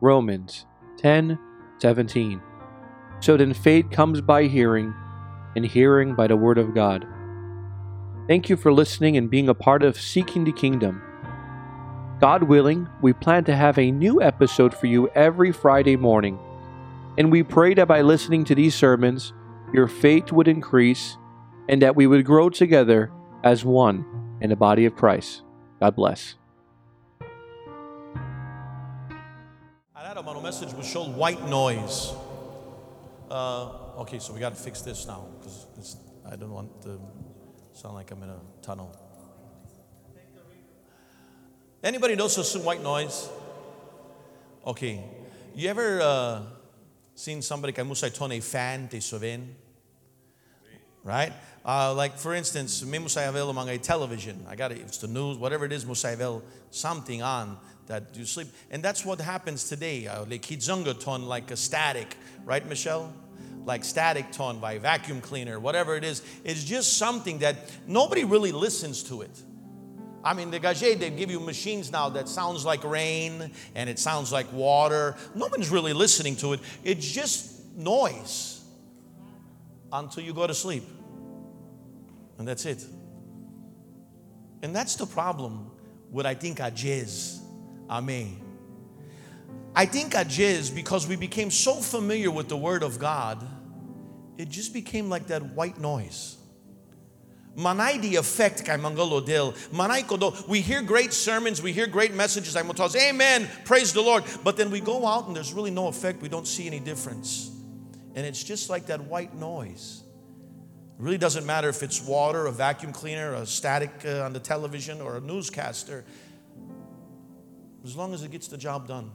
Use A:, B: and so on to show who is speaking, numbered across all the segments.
A: Romans 10 17. So then faith comes by hearing, and hearing by the Word of God. Thank you for listening and being a part of Seeking the Kingdom. God willing, we plan to have a new episode for you every Friday morning. And we pray that by listening to these sermons, your faith would increase and that we would grow together as one in the body of Christ. God bless.
B: Message was show white noise. Uh, okay, so we got to fix this now because I don't want to sound like I'm in a tunnel. Anybody knows some white noise? Okay, you ever uh, seen somebody que musai tone fan te soven? Right? Uh, like for instance, me among a television. I got it. It's the news, whatever it is, musai avel something on that you sleep. And that's what happens today. Uh, like kizunga ton, like a static, right, Michelle? Like static tone by vacuum cleaner, whatever it is. It's just something that nobody really listens to it. I mean, the Gage, they give you machines now that sounds like rain and it sounds like water. No one's really listening to it. It's just noise until you go to sleep. And that's it. And that's the problem with, I think, a Ajez. Amen. I think Ajez, because we became so familiar with the Word of God, it just became like that white noise. Manai the effect kay mangalodil. Manai kodo. We hear great sermons, we hear great messages. I'm say, Amen. Praise the Lord. But then we go out and there's really no effect. We don't see any difference. And it's just like that white noise. It really doesn't matter if it's water, a vacuum cleaner, a static uh, on the television, or a newscaster. As long as it gets the job done.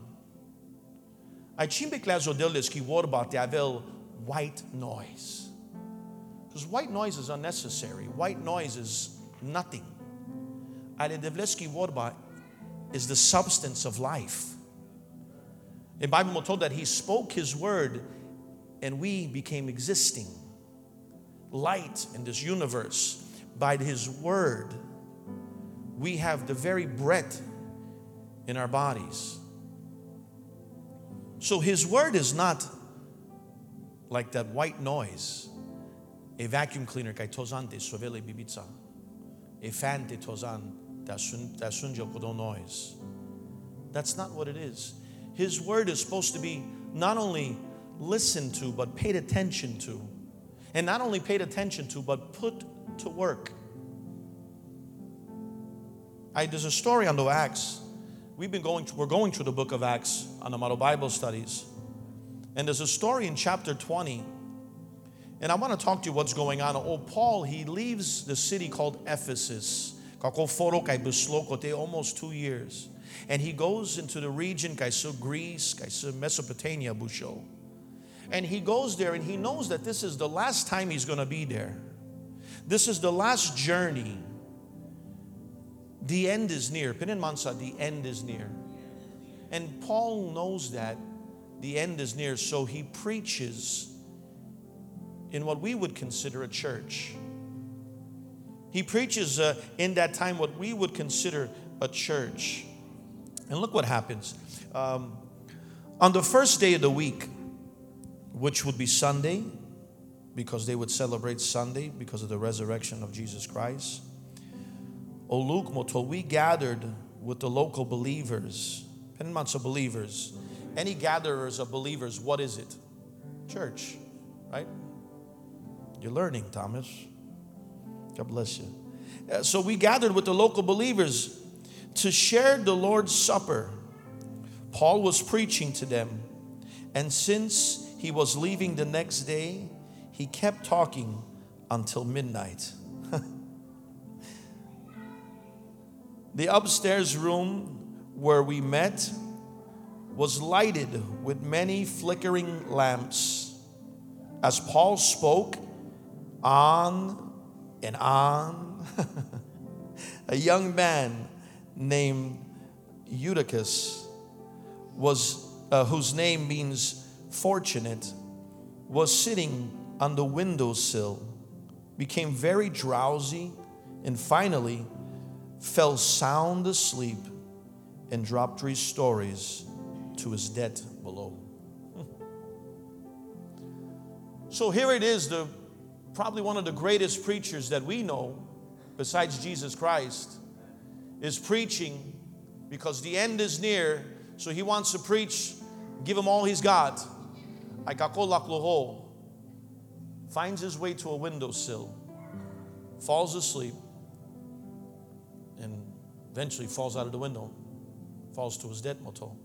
B: I chimbe klazo deles ki about the white noise. Because white noise is unnecessary. White noise is nothing. Ale devleski worba is the substance of life. In Bible told that he spoke his word and we became existing. Light in this universe. By his word, we have the very breath in our bodies. So his word is not like that white noise a vacuum cleaner kay tozan te sovele. A fan te tozan da sunjo noise. That's not what it is. His word is supposed to be not only listened to, but paid attention to. And not only paid attention to, but put to work. I, there's a story on the Acts. We've been going, we're going through the book of Acts on the Model Bible studies. And there's a story in chapter 20 and I want to talk to you what's going on. Oh, Paul, he leaves the city called Ephesus. Almost two years. And he goes into the region, Greece, Mesopotamia, Busho. And he goes there and he knows that this is the last time he's going to be there. This is the last journey. The end is near. Pinin Mansa, the end is near. And Paul knows that the end is near, so he preaches in what we would consider a church. He preaches uh, in that time what we would consider a church. And look what happens. Um, on the first day of the week, which would be Sunday, because they would celebrate Sunday because of the resurrection of Jesus Christ. Oluk Moto, we gathered with the local believers, of believers. Any gatherers of believers, what is it? Church, right? You're learning, Thomas. God bless you. Uh, so we gathered with the local believers to share the Lord's Supper. Paul was preaching to them, and since he was leaving the next day, he kept talking until midnight. The upstairs room where we met was lighted with many flickering lamps. As Paul spoke, on and on. a young man named Eutychus was uh, whose name means fortunate was sitting on the windowsill became very drowsy and finally fell sound asleep and dropped three stories to his debt below. So here it is, the probably one of the greatest preachers that we know, besides Jesus Christ, is preaching because the end is near. So he wants to preach, give him all he's got. Finds his way to a windowsill, falls asleep, eventually falls out of the window, falls to his death motel.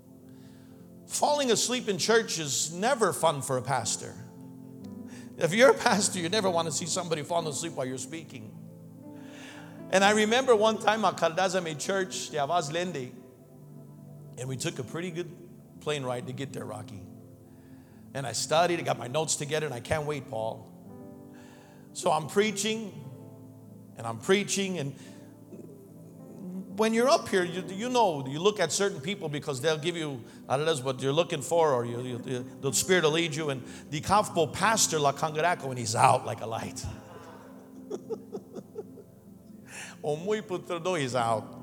B: Falling asleep in church is never fun for a pastor. If you're a pastor, you never want to see somebody falling asleep while you're speaking. And I remember one time at Caldazame Church, the Avaz Lende, and we took a pretty good plane ride to get there, Rocky. And I studied, I got my notes together, and I can't wait, Paul. So I'm preaching, and I'm preaching, and when you're up here, you, you know, you look at certain people because they'll give you, I don't know what you're looking for, or you, you, the Spirit will lead you. And the comfortable pastor, La Cangaraco, and he's out like a light. o muy putrado, he's out.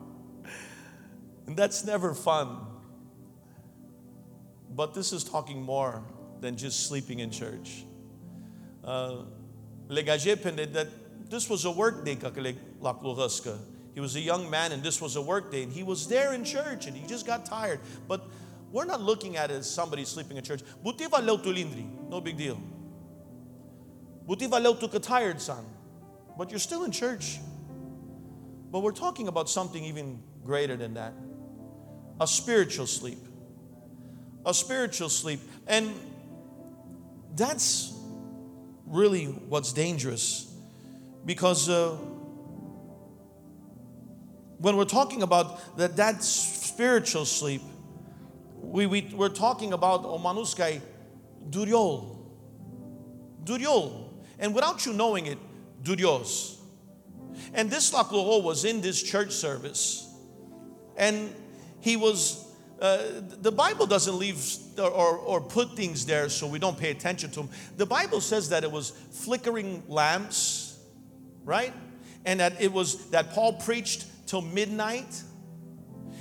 B: And that's never fun. But this is talking more than just sleeping in church. Uh, that this was a work day, he was a young man, and this was a work day, and he was there in church, and he just got tired. But we're not looking at it as somebody sleeping in church. Buti valeu tu no big deal. Buti valeu tu tired son, but you're still in church. But we're talking about something even greater than that a spiritual sleep. A spiritual sleep. And that's really what's dangerous because. Uh, when we're talking about that, that spiritual sleep, we, we, we're talking about omanuskai duryol. Duryol. And without you knowing it, duryos. And this Lakloho was in this church service. And he was, uh, the Bible doesn't leave or, or, or put things there so we don't pay attention to them. The Bible says that it was flickering lamps, right? And that it was that Paul preached till midnight.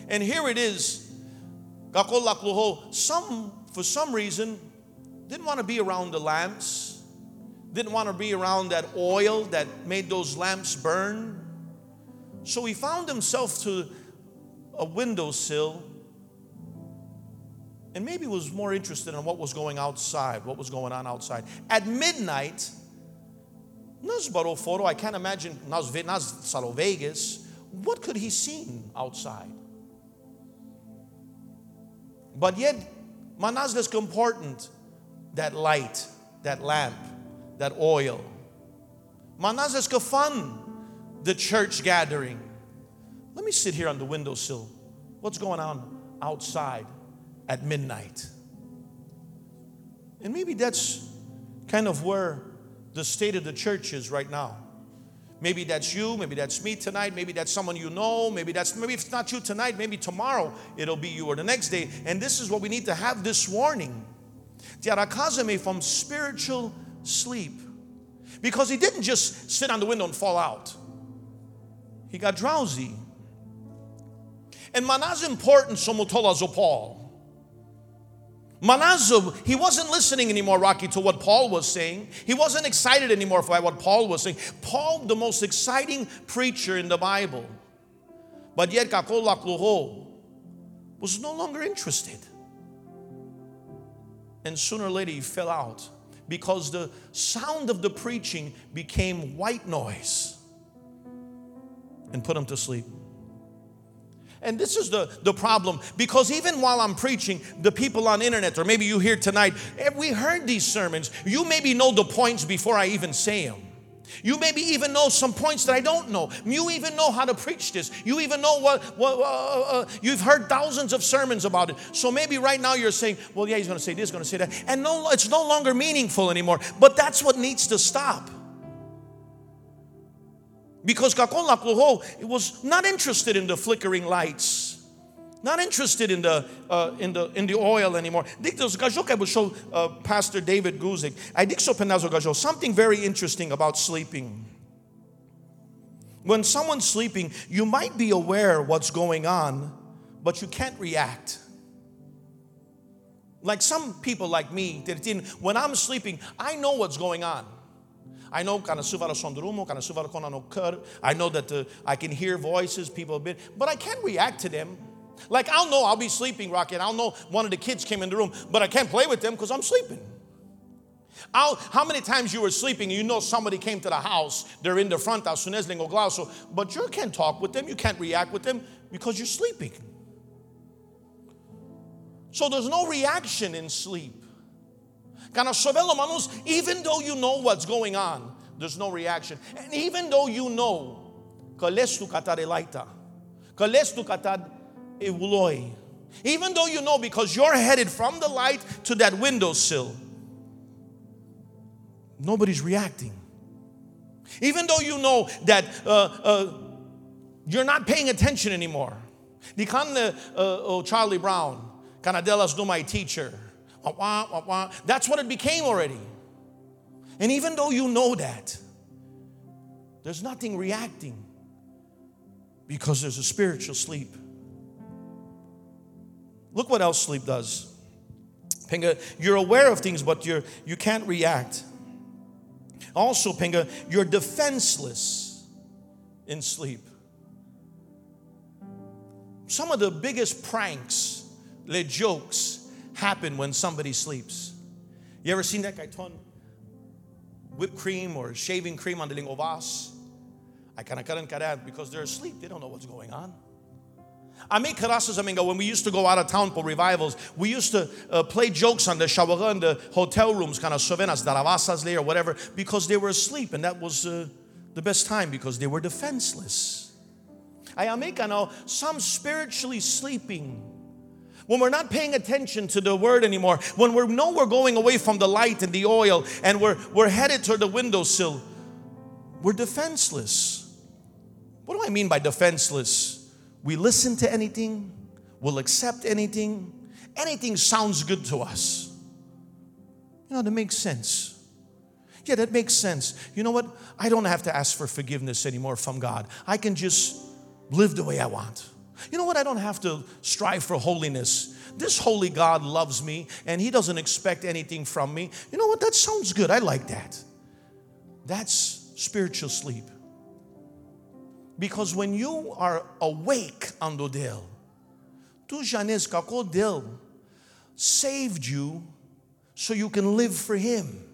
B: And here it is. Some, for some reason, didn't want to be around the lamps, didn't want to be around that oil that made those lamps burn. So he found himself to a windowsill and maybe was more interested in what was going outside, what was going on outside. At midnight, nas baroforo, I can't imagine nas, nas Vegas, what could he seen outside? But yet, manaz is important that light, that lamp, that oil. Manaz is fun, the church gathering. Let me sit here on the windowsill. What's going on outside at midnight? And maybe that's kind of where the state of the church is right now. Maybe that's you, maybe that's me tonight, maybe that's someone you know, maybe that's maybe if it's not you tonight, maybe tomorrow it'll be you or the next day. And this is what we need to have this warning. Tiarakazame from spiritual sleep. Because he didn't just sit on the window and fall out. He got drowsy. And manaz important somotola Paul. Manazo, he wasn't listening anymore, Rocky, to what Paul was saying. He wasn't excited anymore for what Paul was saying. Paul, the most exciting preacher in the Bible, but yet Kakolakluho was no longer interested. And sooner or later he fell out because the sound of the preaching became white noise and put him to sleep. And this is the, the problem because even while I'm preaching, the people on internet, or maybe you here tonight, eh, we heard these sermons. You maybe know the points before I even say them. You maybe even know some points that I don't know. You even know how to preach this. You even know what, what uh, uh, uh you've heard thousands of sermons about it. So maybe right now you're saying, well, yeah, he's going to say this, going to say that. And no, it's no longer meaningful anymore. But that's what needs to stop. Because Kakon Lapluho was not interested in the flickering lights, not interested in the, uh, in the, in the oil anymore. Dictos gajo I will show uh, Pastor David Guzik. I dicso penazo gajo something very interesting about sleeping. When someone's sleeping, you might be aware what's going on, but you can't react. Like some people like me, when I'm sleeping, I know what's going on. I know of sondrumo, kind of I know that the, I can hear voices, people have been, but I can't react to them. Like I'll know I'll be sleeping, Rocky, I'll know one of the kids came in the room, but I can't play with them because I'm sleeping. I'll, how many times you were sleeping you know somebody came to the house, they're in the front house, but you can't talk with them, you can't react with them because you're sleeping. So there's no reaction in sleep. Even though you know what's going on, there's no reaction. And even though you know, even though you know because you're headed from the light to that windowsill, nobody's reacting. Even though you know that uh, uh, you're not paying attention anymore. Di kan uh, oh, Charlie Brown, Canadelas do my teacher. Wah, wah, wah, That's what it became already. And even though you know that, there's nothing reacting because there's a spiritual sleep. Look what else sleep does. Pinga, you're aware of things, but you're you can't react. Also, Pinga, you're defenseless in sleep. Some of the biggest pranks le jokes happen when somebody sleeps. You ever seen that guy turn whipped cream or shaving cream on the lingovas? I cut and because they're asleep. They don't know what's going on. I make karasas aminga when we used to go out of town for revivals. We used to uh, play jokes on the shawara in the hotel rooms, kind of sovenas, daravasas or whatever, because they were asleep, and that was uh, the best time because they were defenseless. I make now some spiritually sleeping when we're not paying attention to the word anymore, when we know we're going away from the light and the oil and we're, we're headed toward the windowsill, we're defenseless. What do I mean by defenseless? We listen to anything, we'll accept anything, anything sounds good to us. You know, that makes sense. Yeah, that makes sense. You know what? I don't have to ask for forgiveness anymore from God. I can just live the way I want. You know what? I don't have to strive for holiness. This holy God loves me and He doesn't expect anything from me. You know what? That sounds good. I like that. That's spiritual sleep. Because when you are awake on the Dil, tu janes kako Dil saved you so you can live for Him.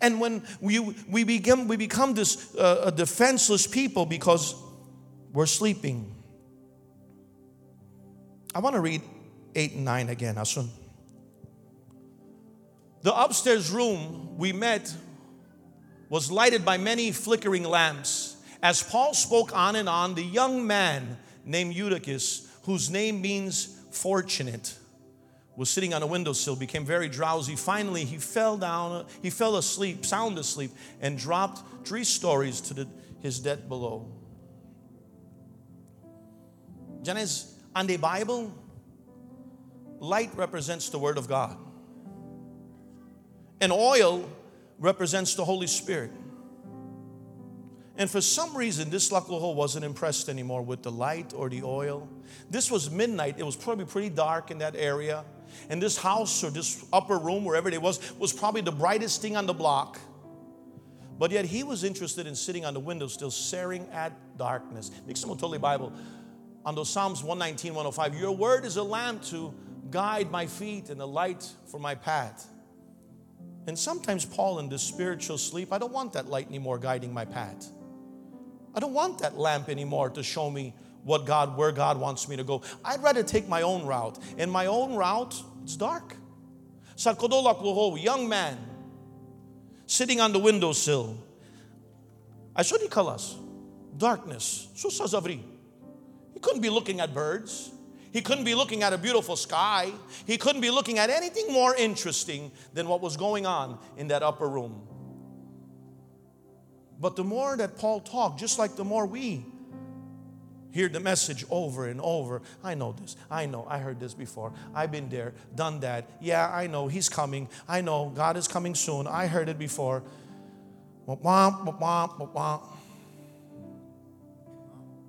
B: And when we, we, become, we become this uh, defenseless people because we're sleeping. I want to read 8 and 9 again, Asun. The upstairs room we met was lighted by many flickering lamps. As Paul spoke on and on, the young man named Eutychus, whose name means fortunate, was sitting on a windowsill, became very drowsy. Finally, he fell down, he fell asleep, sound asleep, and dropped three stories to the, his death below. Janes, and the Bible, light represents the Word of God, and oil represents the Holy Spirit. And for some reason, this Lakloho wasn't impressed anymore with the light or the oil. This was midnight. It was probably pretty dark in that area. And this house or this upper room, wherever it was, was probably the brightest thing on the block. But yet he was interested in sitting on the window, still staring at darkness. Make some totally Bible on those Psalms 119, 105. Your word is a lamp to guide my feet and a light for my path. And sometimes, Paul, in this spiritual sleep, I don't want that light anymore guiding my path. I don't want that lamp anymore to show me what God, where God wants me to go. I'd rather take my own route. And my own route, it's dark. Sarkodolak young man, sitting on the windowsill. I should call us darkness. So sazavri. He couldn't be looking at birds. He couldn't be looking at a beautiful sky. He couldn't be looking at anything more interesting than what was going on in that upper room. But the more that Paul talked, just like the more we hear the message over and over. I know this. I know. I heard this before. I've been there, done that. Yeah, I know. He's coming. I know. God is coming soon. I heard it before.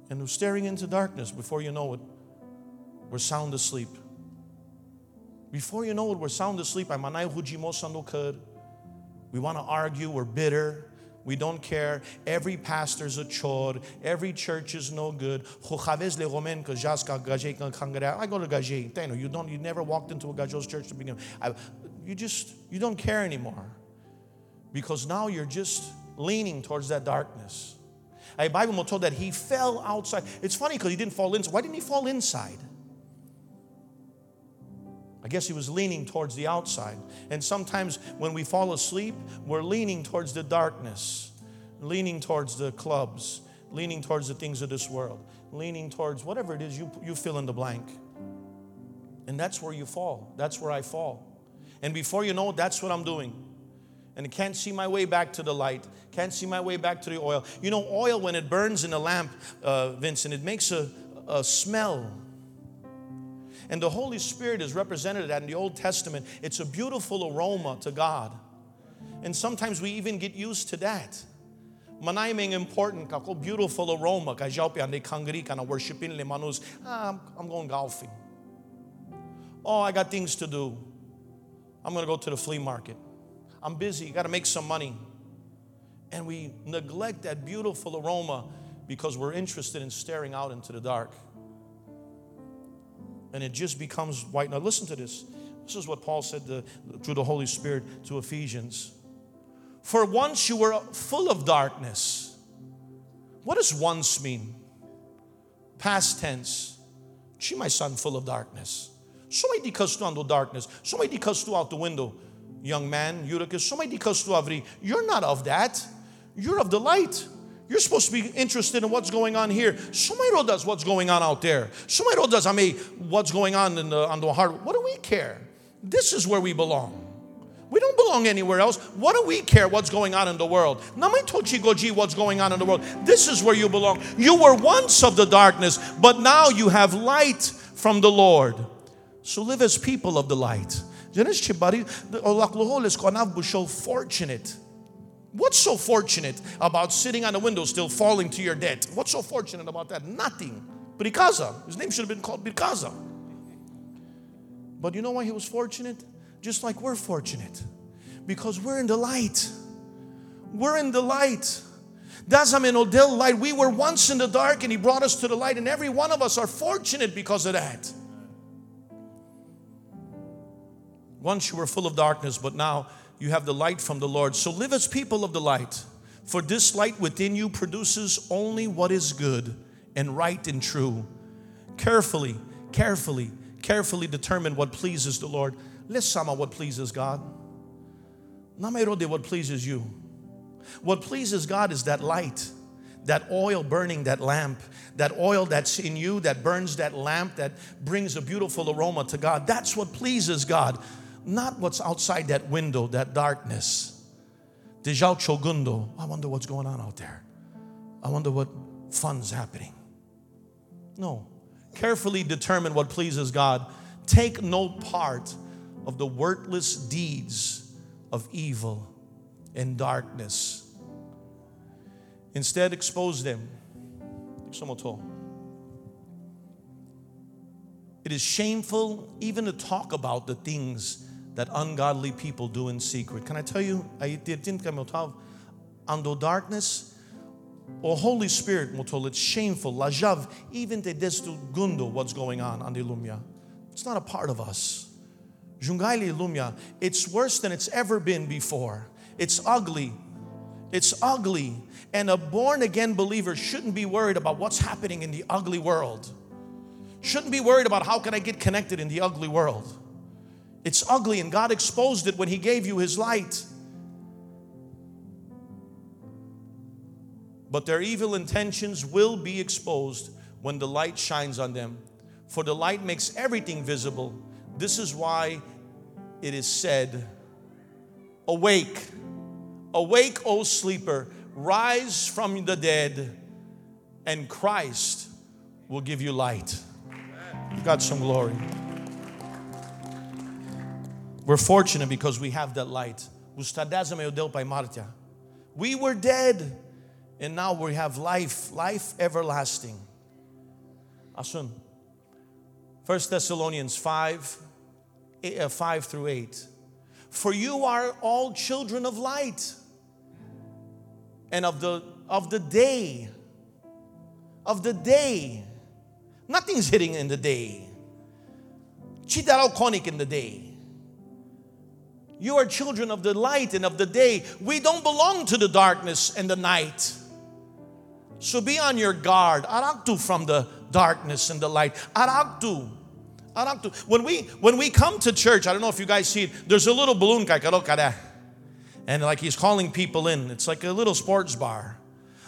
B: And we're staring into darkness before you know it. We're sound asleep. Before you know it, we're sound asleep. We want to argue, we're bitter. We don't care. Every pastor's a chore. Every church is no good. I go to Gaje. You don't. You never walked into a Gajo's church to begin. You just you don't care anymore because now you're just leaning towards that darkness. A Bible told that he fell outside. It's funny because he didn't fall inside. Why didn't he fall inside? I guess he was leaning towards the outside. And sometimes when we fall asleep, we're leaning towards the darkness, leaning towards the clubs, leaning towards the things of this world, leaning towards whatever it is you, you fill in the blank. And that's where you fall. That's where I fall. And before you know it, that's what I'm doing. And can't see my way back to the light, can't see my way back to the oil. You know, oil, when it burns in a lamp, uh, Vincent, it makes a, a smell. And the Holy Spirit is represented that in the Old Testament. It's a beautiful aroma to God. And sometimes we even get used to that. Manaiming important beautiful aroma ka jaupi ande kangri kana worshiping le. Ah, I'm going golfing. Oh, I got things to do. I'm going to go to the flea market. I'm busy, got to make some money. And we neglect that beautiful aroma because we're interested in staring out into the dark and it just becomes white. Now, listen to this. This is what Paul said to, through the Holy Spirit to Ephesians. For once you were full of darkness. What does once mean? Past tense. She, my son, full of darkness. So may because to darkness. So may because to out the window. Young man, Eutychus, so may because to avri. You're not of that. You're of the light. You're supposed to be interested in what's going on here. Sumairo does what's going on out there. Sumairo does, I mean, what's going on in the, on the heart. What do we care? This is where we belong. We don't belong anywhere else. What do we care what's going on in the world? Namai goji what's going on in the world. This is where you belong. You were once of the darkness, but now you have light from the Lord. So live as people of the light. Oh, fortunate What's so fortunate about sitting on a window still falling to your death? What's so fortunate about that? Nothing. Brikaza. His name should have been called Brikaza. But you know why he was fortunate? Just like we're fortunate. Because we're in the light. We're in the light. Dazam and Odell light. We were once in the dark and he brought us to the light, and every one of us are fortunate because of that. Once you were full of darkness, but now you have the light from the Lord. So live as people of the light. For this light within you produces only what is good and right and true. Carefully, carefully, carefully determine what pleases the Lord. Let's sama what pleases God. Namerode what pleases you. What pleases God is that light, that oil burning that lamp, that oil that's in you that burns that lamp, that brings a beautiful aroma to God. That's what pleases God not what's outside that window, that darkness. Dijao Chogundo. I wonder what's going on out there. I wonder what fun's happening. No. Carefully determine what pleases God. Take no part of the worthless deeds of evil and darkness. Instead, expose them. It is shameful even to talk about the things that ungodly people do in secret. Can I tell you, I did ando darkness, or Holy Spirit it's shameful, lajav, even te destu gundo, what's going on, andi lumia. It's not a part of us. Jungaili lumia, it's worse than it's ever been before. It's ugly. It's ugly. And a born again believer shouldn't be worried about what's happening in the ugly world. Shouldn't be worried about how can I get connected in the ugly world. It's ugly, and God exposed it when He gave you His light. But their evil intentions will be exposed when the light shines on them. For the light makes everything visible. This is why it is said, Awake, awake, O sleeper, rise from the dead, and Christ will give you light. God, some glory. We're fortunate because we have that light. We were dead and now we have life, life everlasting. Asun. 1 Thessalonians 5 eh, uh, 5 through 8. For you are all children of light and of the of the day. Of the day. Nothing's hitting in the day. Chidaraw in the day. You are children of the light and of the day. We don't belong to the darkness and the night. So be on your guard. Araktu from the darkness and the light. Araktu. Araktu. When we when we come to church, I don't know if you guys see it, there's a little balloon and like he's calling people in. It's like a little sports bar.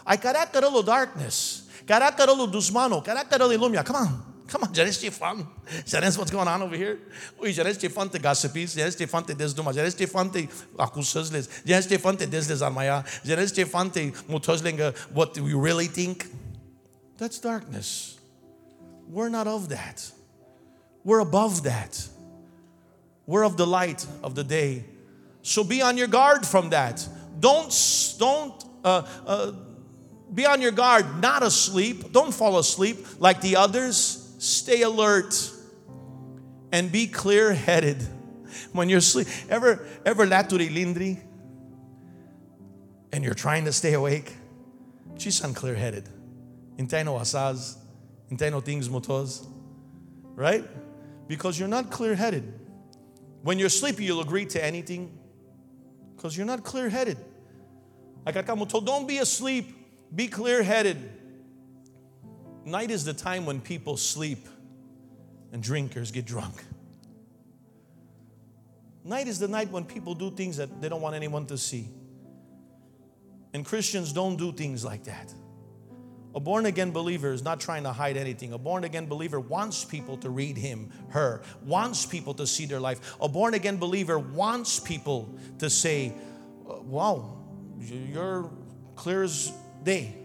B: Ay karakarolo darkness. Karakarolo dusmano. Karakarolo lumia. Come on. Come on, Janes Stefan. Janes, what's going on over here? Ui, Janes Stefan te gasipis, Janes Stefan te desduma, Janes Stefan te acusăzles, Janes Stefan te dezdezarmaia, Janes Stefan te mutozlenga what do we really think. That's darkness. We're not of that. We're above that. We're of the light of the day. So be on your guard from that. Don't, don't, uh, uh, be on your guard, not asleep. Don't fall asleep like the others stay alert and be clear headed when you're asleep. Ever, ever laturi lindri and you're trying to stay awake? She's unclear headed. Inteno asaz, inteno things motos, right? Because you're not clear headed. When you're sleepy, you'll agree to anything because you're not clear headed. Like told, don't be asleep, be clear headed. Night is the time when people sleep and drinkers get drunk. Night is the night when people do things that they don't want anyone to see. And Christians don't do things like that. A born again believer is not trying to hide anything. A born again believer wants people to read him, her, wants people to see their life. A born again believer wants people to say, uh, Wow, you're clear as day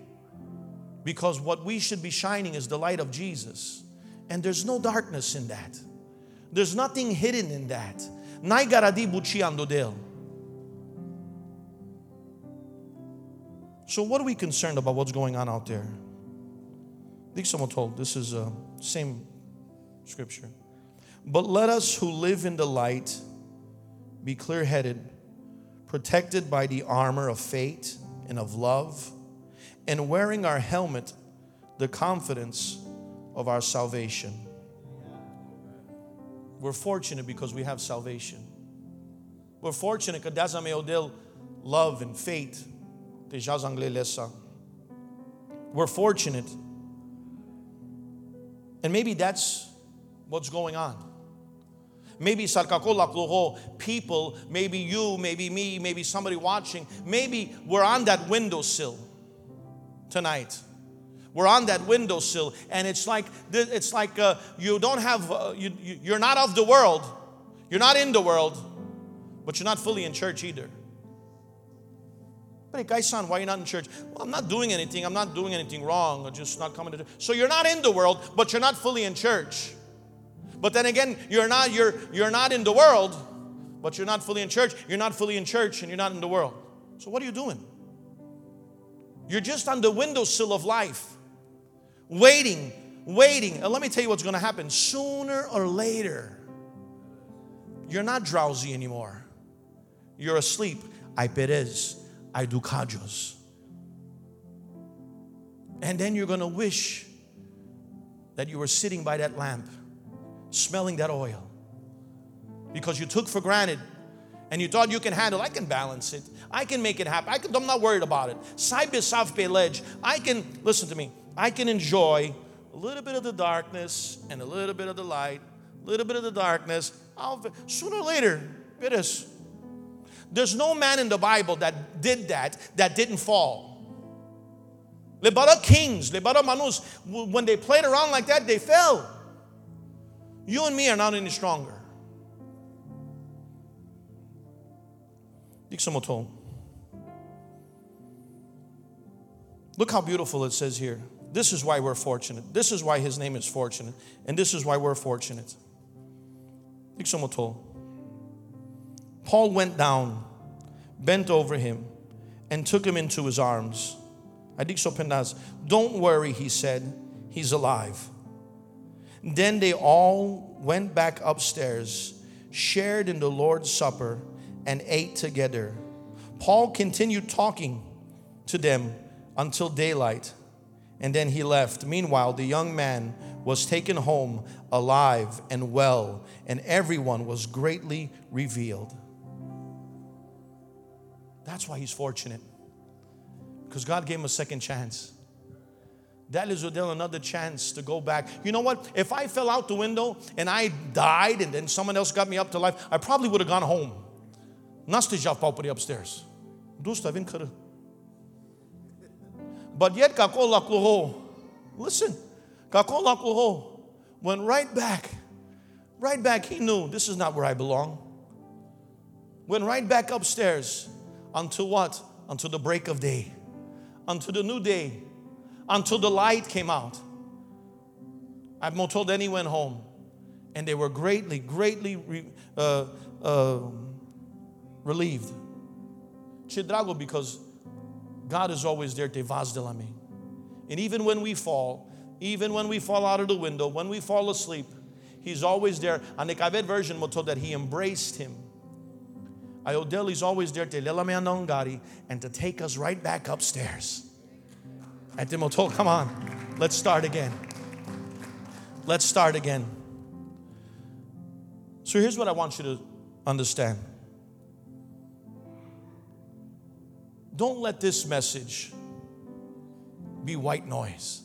B: because what we should be shining is the light of Jesus. And there's no darkness in that. There's nothing hidden in that. So, what are we concerned about what's going on out there? I think someone told this is the uh, same scripture. But let us who live in the light be clear headed, protected by the armor of faith and of love and wearing our helmet, the confidence of our salvation. We're fortunate because we have salvation. We're fortunate Deus meu Deus love and faith. We're fortunate. And maybe that's what's going on. Maybe people, maybe you, maybe me, maybe somebody watching, maybe we're on that windowsill tonight. We're on that windowsill, and it's like it's like uh, you don't have uh, you, you're not of the world, you're not in the world, but you're not fully in church either. But hey, son, why are you not in church? Well, I'm not doing anything. I'm not doing anything wrong. I'm just not coming to church. So you're not in the world, but you're not fully in church. But then again, you're not you're you're not in the world, but you're not fully in church. You're not fully in church, and you're not in the world. So what are you doing? You're just on the windowsill of life, waiting, waiting. And let me tell you what's going to happen. Sooner or later, you're not drowsy anymore. You're asleep. I perez, I do kajos. And then you're going to wish that you were sitting by that lamp, smelling that oil, because you took for granted and you thought you can handle I can balance it. I can make it happen. I I'm not worried about it. ledge. I can, listen to me, I can enjoy a little bit of the darkness and a little bit of the light, a little bit of the darkness. I'll, sooner or later, it is. There's no man in the Bible that did that that didn't fall. Lebara kings, Lebara manus, when they played around like that, they fell. You and me are not any stronger. Look how beautiful it says here. This is why we're fortunate. This is why his name is fortunate. And this is why we're fortunate. Paul went down, bent over him, and took him into his arms. Don't worry, he said, he's alive. Then they all went back upstairs, shared in the Lord's Supper, and ate together. Paul continued talking to them until daylight, and then he left. Meanwhile, the young man was taken home alive and well, and everyone was greatly revealed. That's why he's fortunate, because God gave him a second chance. That is Odell another chance to go back. You know what? If I fell out the window and I died and then someone else got me up to life, I probably would have gone home. N-ați deja upstairs. Dus vin cără. But yet, acolo listen, acolo went right back. Right back, he knew this is not where I belong. Went right back upstairs until what? Until the break of day. Until the new day. Until the light came out. I've told then he went home. And they were greatly, greatly uh, uh, relieved. Chidrago, because God is always there te vas de la vazdelami. And even when we fall, even when we fall out of the window, when we fall asleep, He's always there. And the Kaved version told that He embraced him. Ayodel is always there te lelame and to take us right back upstairs. And Timotol, come on, let's start again. Let's start again. So here's what I want you to understand. Don't let this message be white noise.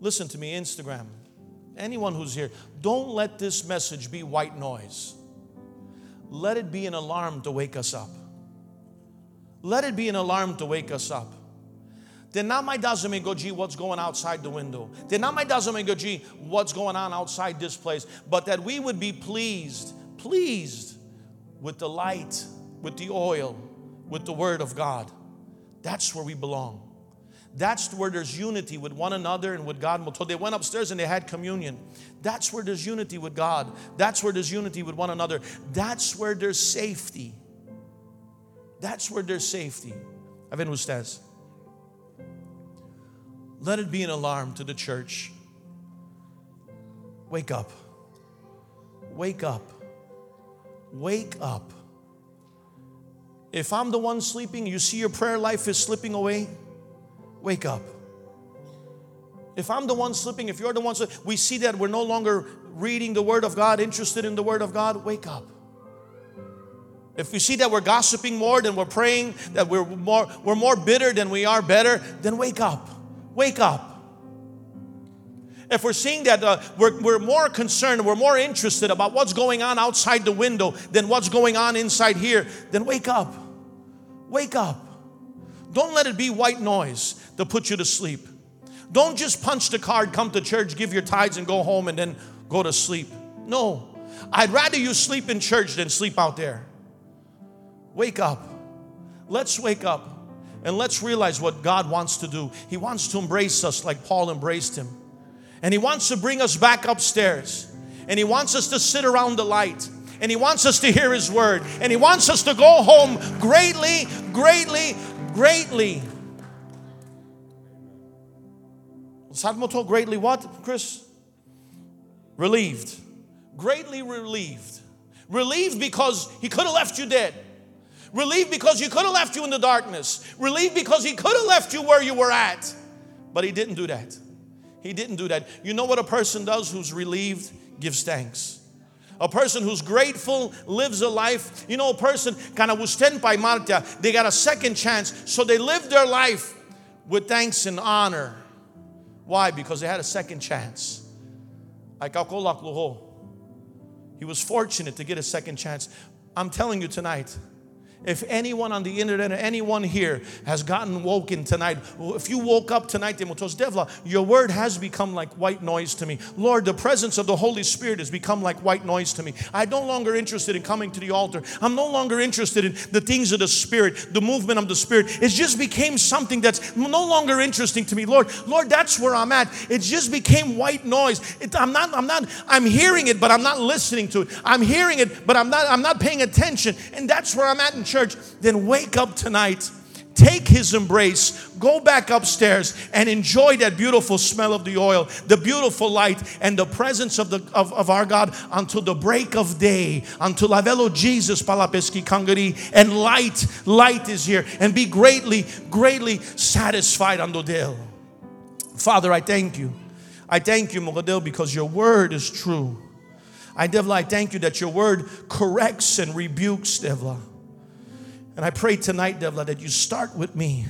B: Listen to me, Instagram. Anyone who's here, don't let this message be white noise. Let it be an alarm to wake us up. Let it be an alarm to wake us up. My doesn't go, gee, what's going outside the window? My doesn't go, gee, what's going on outside this place? But that we would be pleased, pleased with the light, with the oil, with the Word of God. That's where we belong. That's where there's unity with one another and with God. So they went upstairs and they had communion. That's where there's unity with God. That's where there's unity with one another. That's where there's safety. That's where there's safety. A ver ustedes. Let it be an alarm to the church. Wake up. Wake up. Wake up. If I'm the one sleeping, you see your prayer life is slipping away, wake up. If I'm the one slipping, if you're the one, we see that we're no longer reading the Word of God, interested in the Word of God, wake up. If we see that we're gossiping more than we're praying, that we're more, we're more bitter than we are better, then wake up. Wake up. If we're seeing that uh, we're, we're more concerned, we're more interested about what's going on outside the window than what's going on inside here, then wake up. Wake up. Don't let it be white noise to put you to sleep. Don't just punch the card, come to church, give your tithes, and go home and then go to sleep. No. I'd rather you sleep in church than sleep out there. Wake up. Let's wake up and let's realize what God wants to do. He wants to embrace us like Paul embraced him. And He wants to bring us back upstairs. And He wants us to sit around the light and He wants us to hear His word, and He wants us to go home greatly, greatly, greatly. Salmo told greatly what, Chris? Relieved. Greatly relieved. Relieved because He could have left you dead. Relieved because He could have left you in the darkness. Relieved because He could have left you where you were at. But He didn't do that. He didn't do that. You know what a person does who's relieved? Gives thanks. A person who's grateful lives a life. You know, a person kind of was ten by Marta, they got a second chance, so they live their life with thanks and honor. Why? Because they had a second chance. He was fortunate to get a second chance. I'm telling you tonight, if anyone on the internet or anyone here has gotten woken tonight, if you woke up tonight, Devla, your word has become like white noise to me. Lord, the presence of the Holy Spirit has become like white noise to me. I'm no longer interested in coming to the altar. I'm no longer interested in the things of the Spirit, the movement of the Spirit. It just became something that's no longer interesting to me. Lord, Lord, that's where I'm at. It just became white noise. It, I'm not, I'm not, I'm hearing it, but I'm not listening to it. I'm hearing it, but I'm not, I'm not paying attention. And that's where I'm at in church, then wake up tonight. take his embrace, go back upstairs and enjoy that beautiful smell of the oil, the beautiful light, and the presence of, the, of, of our God until the break of day, until Avelo Jesus Palapeski Kangari, and light, light is here, and be greatly, greatly satisfied on the. Father, I thank you. I thank you, Mogadil, because your word is true. I, Devla, I thank you that your word corrects and rebukes, Devla. And I pray tonight, Devla, that you start with me.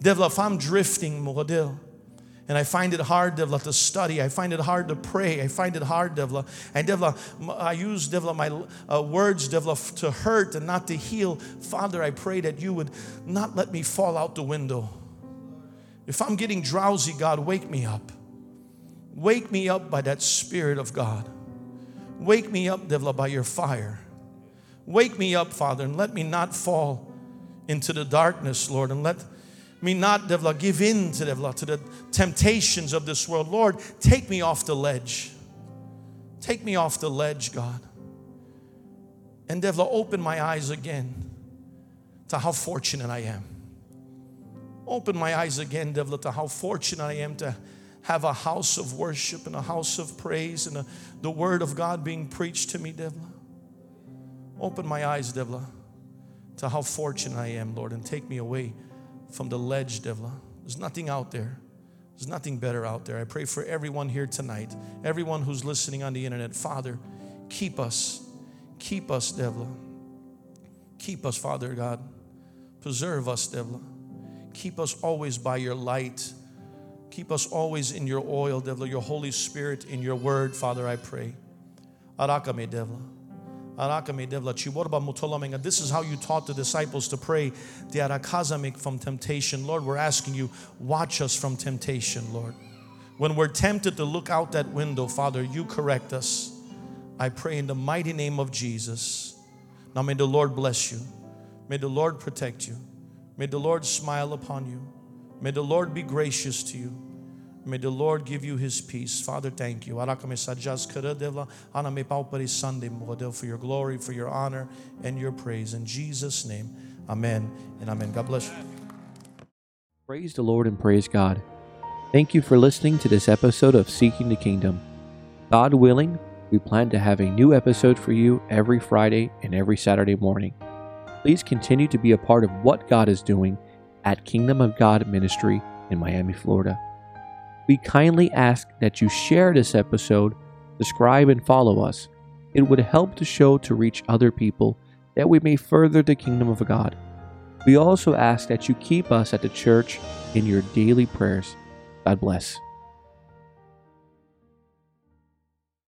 B: Devla, if I'm drifting, Mogadil, and I find it hard, Devla, to study. I find it hard to pray. I find it hard, Devla. And Devla, I use, Devla, my uh, words, Devla, to hurt and not to heal. Father, I pray that you would not let me fall out the window. If I'm getting drowsy, God, wake me up. Wake me up by that Spirit of God. Wake me up, Devla, by your fire. Wake me up, Father, and let me not fall into the darkness, Lord, and let me not, Devla, give in to Devla, to the temptations of this world. Lord, take me off the ledge. Take me off the ledge, God. And Devla, open my eyes again to how fortunate I am. Open my eyes again, Devla, to how fortunate I am to have a house of worship and a house of praise and a, the word of God being preached to me, Devla. Open my eyes, Devla, to how fortunate I am, Lord, and take me away from the ledge, Devla. There's nothing out there. There's nothing better out there. I pray for everyone here tonight, everyone who's listening on the internet. Father, keep us. Keep us, Devla. Keep us, Father God. Preserve us, Devla. Keep us always by your light Keep us always in your oil, Devla, your Holy Spirit in your word, Father, I pray. Arakame, Devla. This is how you taught the disciples to pray. From temptation. Lord, we're asking you, watch us from temptation, Lord. When we're tempted to look out that window, Father, you correct us. I pray in the mighty name of Jesus. Now may the Lord bless you. May the Lord protect you. May the Lord smile upon you. May the Lord be gracious to you. May the Lord give you his peace. Father, thank you. For your glory, for your honor, and your praise. In Jesus' name, amen and amen. God bless you.
A: Praise the Lord and praise God. Thank you for listening to this episode of Seeking the Kingdom. God willing, we plan to have a new episode for you every Friday and every Saturday morning. Please continue to be a part of what God is doing at Kingdom of God Ministry in Miami, Florida. We kindly ask that you share this episode, subscribe, and follow us. It would help the show to reach other people that we may further the kingdom of God. We also ask that you keep us at the church in your daily prayers. God bless.